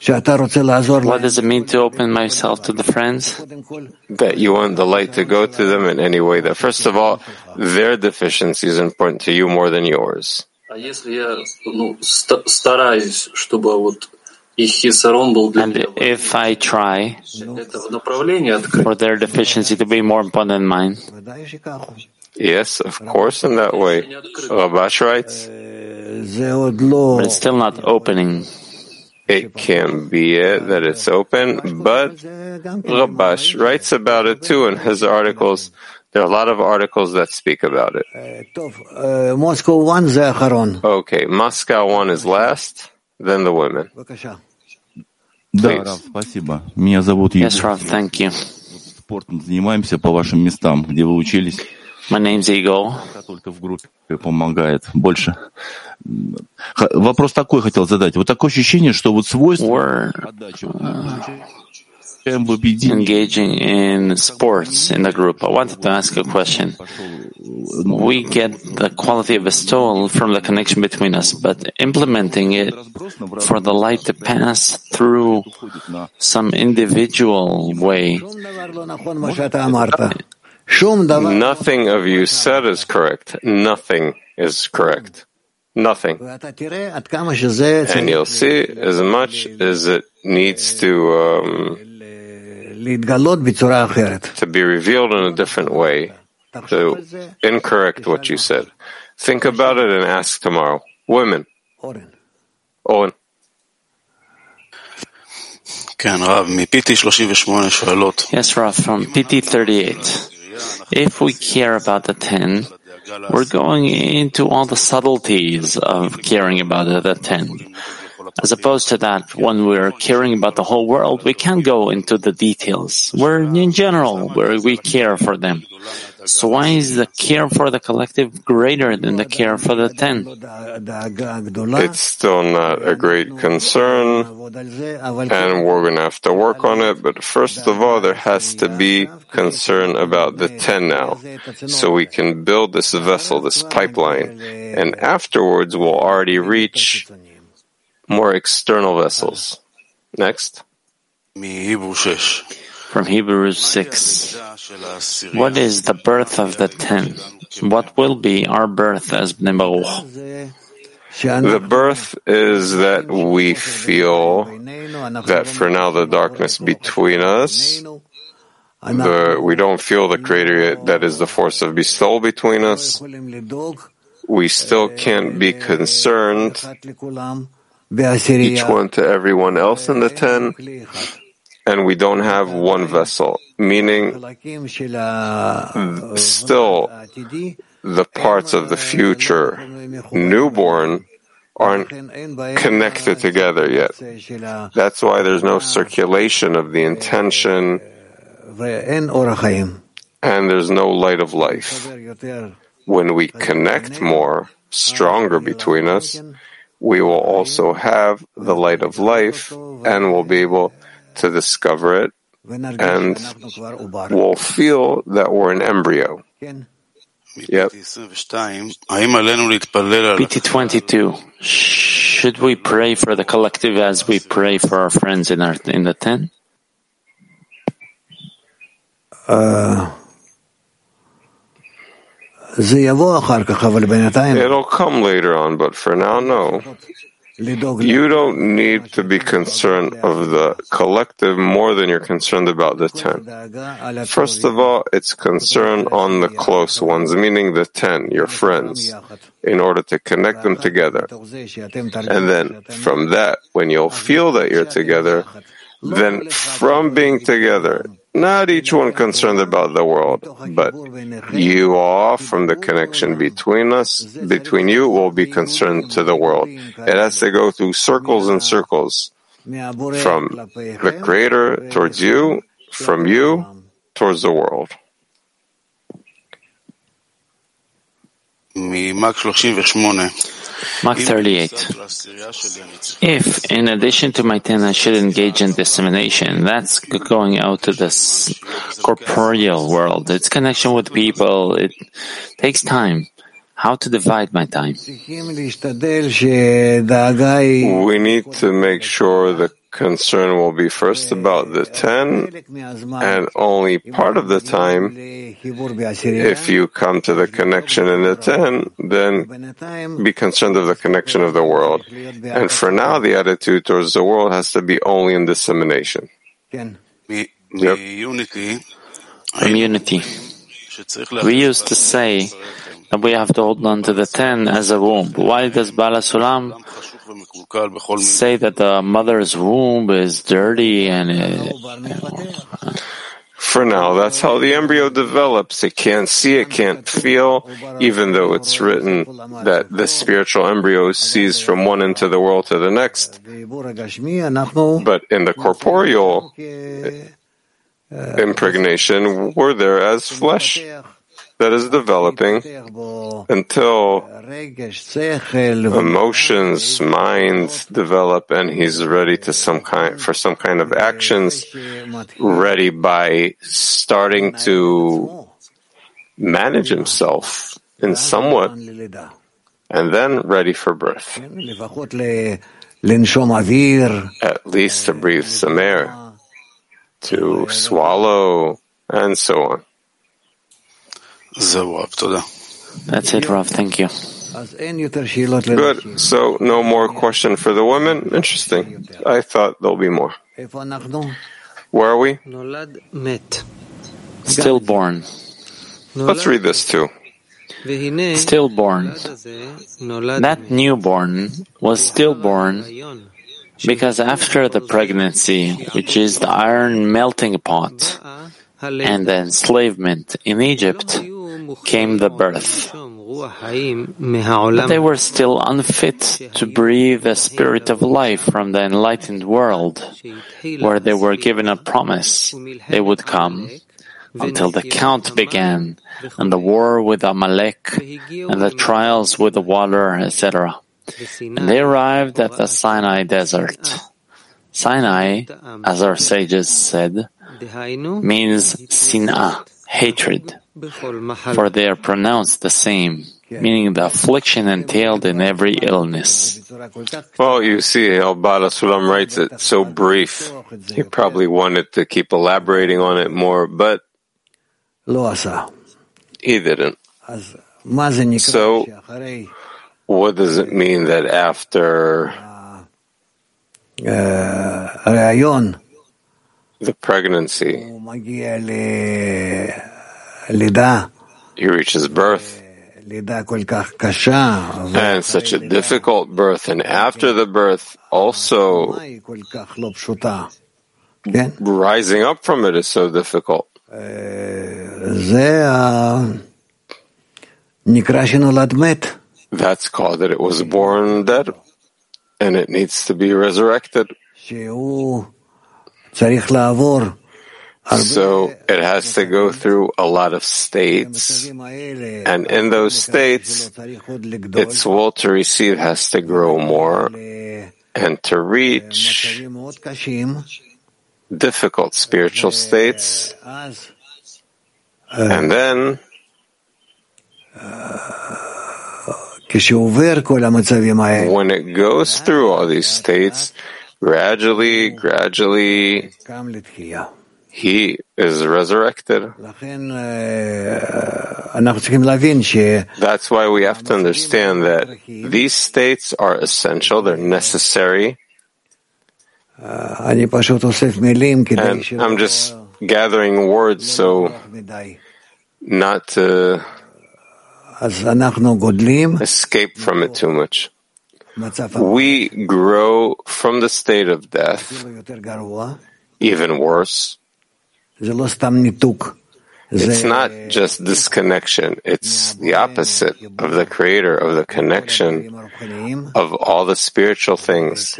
What does it mean to open myself to the friends? That you want the light to go to them in any way. That first of all, their deficiency is important to you more than yours. And if I try for their deficiency to be more important than mine. Yes, of course, in that way. Rabash writes. But it's still not opening. It can be it that it's open, but Rabash writes about it too in his articles. There are a lot of articles that speak about it. Moscow one Okay, Moscow one is last, then the women. Да, Раф, спасибо. Меня зовут Егор. Yes, Rav, thank you. Спортом занимаемся по вашим местам, где вы учились. My name's Igor. Только в группе помогает больше. Вопрос такой хотел задать. Вот такое ощущение, что вот свойство отдачи engaging in sports in the group. I wanted to ask a question. We get the quality of bestowal from the connection between us, but implementing it for the light to pass through some individual way. Nothing of you said is correct. Nothing is correct. Nothing. And you'll see as much as it needs to um, to be revealed in a different way, to incorrect what you said. Think about it and ask tomorrow. Women. Owen. Yes, Rav, from PT 38. If we care about the ten, we're going into all the subtleties of caring about the ten. As opposed to that, when we're caring about the whole world, we can't go into the details. We're in general where we care for them. So why is the care for the collective greater than the care for the ten? It's still not a great concern, and we're going to have to work on it. But first of all, there has to be concern about the ten now, so we can build this vessel, this pipeline, and afterwards we'll already reach more external vessels. Next. From Hebrews 6. What is the birth of the ten? What will be our birth as Bnei Baruch? The birth is that we feel that for now the darkness between us, the, we don't feel the creator that is the force of bestowal between us. We still can't be concerned each one to everyone else in the ten, and we don't have one vessel, meaning still the parts of the future newborn aren't connected together yet. That's why there's no circulation of the intention and there's no light of life. When we connect more, stronger between us, we will also have the light of life and we'll be able to discover it and we'll feel that we're an embryo. Yep. PT 22. Should we pray for the collective as we pray for our friends in our in the ten? Uh, It'll come later on, but for now, no. You don't need to be concerned of the collective more than you're concerned about the ten. First of all, it's concern on the close ones, meaning the ten, your friends, in order to connect them together. And then from that, when you'll feel that you're together, then from being together, not each one concerned about the world, but you all, from the connection between us, between you, will be concerned to the world. It has to go through circles and circles from the Creator towards you, from you towards the world. Mark 38. If, in addition to my ten, I should engage in dissemination, that's going out to this corporeal world. It's connection with people. It takes time. How to divide my time? We need to make sure the concern will be first about the ten, and only part of the time, if you come to the connection in the ten, then be concerned of the connection of the world. And for now, the attitude towards the world has to be only in dissemination. Yep. From unity. We used to say that we have to hold on to the ten as a womb. Why does Baal HaSulam say that the mother's womb is dirty and it, for now, that's how the embryo develops. It can't see, it can't feel, even though it's written that the spiritual embryo sees from one end of the world to the next. But in the corporeal uh, impregnation, we're there as flesh that is developing until emotions, minds develop, and he's ready to some kind for some kind of actions, ready by starting to manage himself in somewhat, and then ready for birth. At least to breathe some air, to swallow, and so on. That's it, Rav. Thank you. Good. So, no more question for the women? Interesting. I thought there'll be more. Where are we? Stillborn. Let's read this too. Stillborn. That newborn was stillborn because after the pregnancy, which is the iron melting pot, and the enslavement in Egypt, came the birth. But they were still unfit to breathe the spirit of life from the enlightened world, where they were given a promise they would come until the count began, and the war with Amalek, and the trials with the water, etc. And they arrived at the Sinai desert. Sinai, as our sages said, means sin'ah, hatred, for they are pronounced the same, meaning the affliction entailed in every illness. Well, you see how Baal HaSulam writes it so brief. He probably wanted to keep elaborating on it more, but he didn't. So, what does it mean that after the pregnancy, he reaches birth, and such a difficult birth, and after the birth, also rising up from it is so difficult. That's called that it was born dead, and it needs to be resurrected. So it has to go through a lot of states, and in those states, its will to receive has to grow more and to reach difficult spiritual states. And then, when it goes through all these states, gradually, gradually, he is resurrected. That's why we have to understand that these states are essential, they're necessary. And I'm just gathering words so not to escape from it too much. We grow from the state of death, even worse. It's not just disconnection, it's the opposite of the creator, of the connection of all the spiritual things.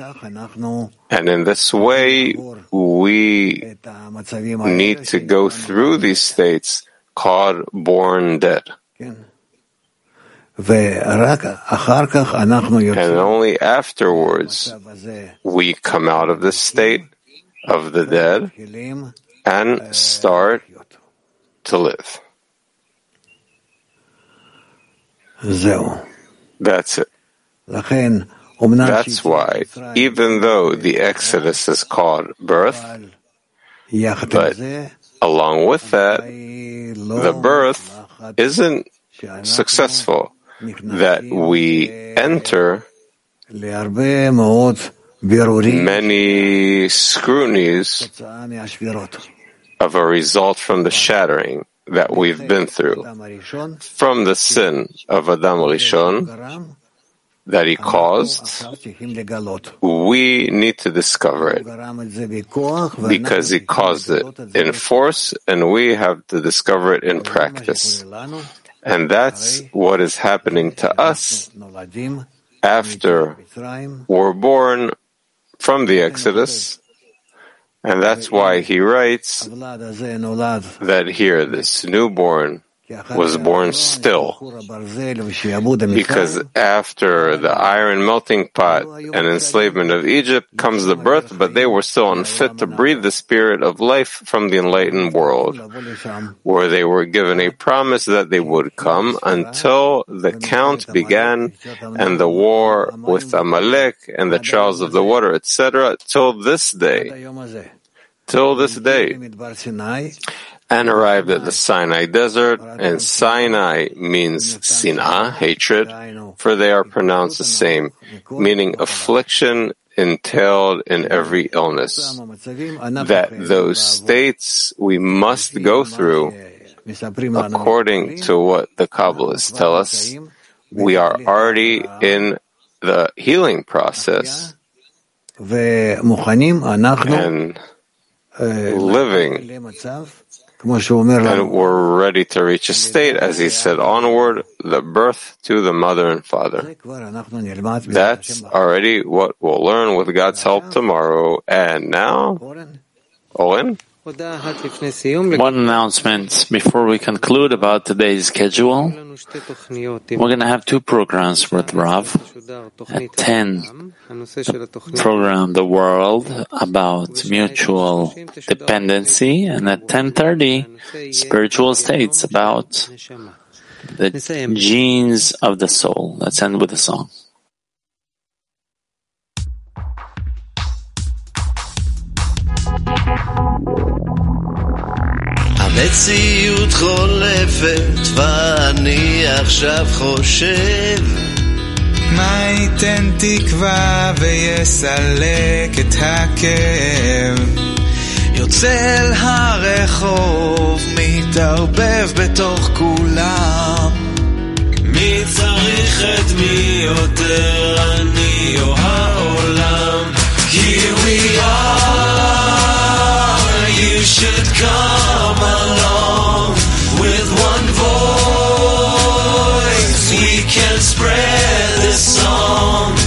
And in this way, we need to go through these states called born dead. And only afterwards we come out of the state of the dead and start to live. That's it. That's why, even though the Exodus is called birth, but along with that, the birth isn't successful, that we enter many scrutinies of a result from the shattering that we've been through, from the sin of Adam Rishon that he caused, we need to discover it. Because he caused it in force and we have to discover it in practice. And that's what is happening to us after we're born from the Exodus. And that's why he writes that here, this newborn was born still. Because after the iron melting pot and enslavement of Egypt comes the birth, but they were still unfit to breathe the spirit of life from the enlightened world, where they were given a promise that they would come until the count began and the war with Amalek and the trials of the water, etc., till this day. Till this day and arrived at the Sinai desert, and Sinai means Sinah, hatred, for they are pronounced the same, meaning affliction entailed in every illness. That those states we must go through, according to what the Kabbalists tell us, we are already in the healing process and living and we're ready to reach a state, as he said, onward, the birth to the mother and father. That's already what we'll learn with God's help tomorrow. And now, Owen? One announcement before we conclude about today's schedule. We're going to have two programs with Rav. At 10, program The World about mutual dependency, and at 10.30, spiritual states about the genes of the soul. Let's end with a song. המציאות חולפת ואני עכשיו חושב. מה ייתן תקווה ויסלק את הכאב? יוצא אל הרחוב, מתערבב בתוך כולם. מי צריך את מי יותר, אני או העולם. כי we are you should come along with one voice. We can spread this song.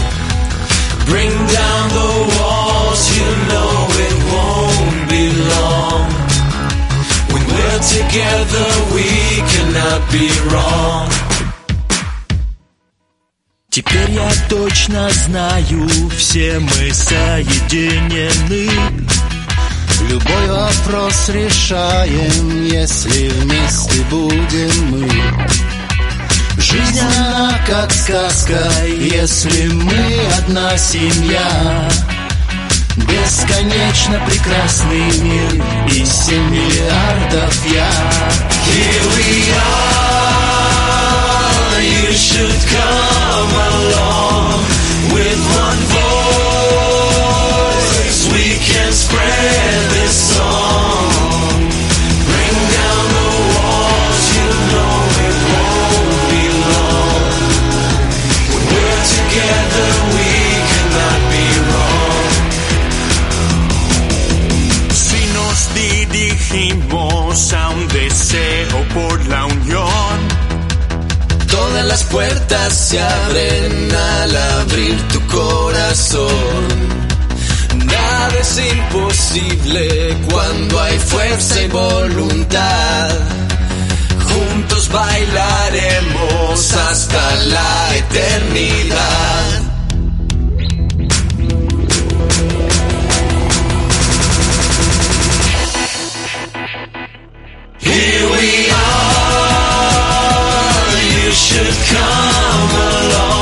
Bring down the walls, you know it won't be long. When we're together, we cannot be wrong. Теперь я точно знаю, все мы соединены. Любой вопрос решаем, если вместе будем мы. Жизнь она как сказка, если мы одна семья. Бесконечно прекрасный мир И семь миллиардов я Here we are You should come along With one voice puertas se abren al abrir tu corazón. Nada es imposible cuando hay fuerza y voluntad. Juntos bailaremos hasta la eternidad. Here we are. You should come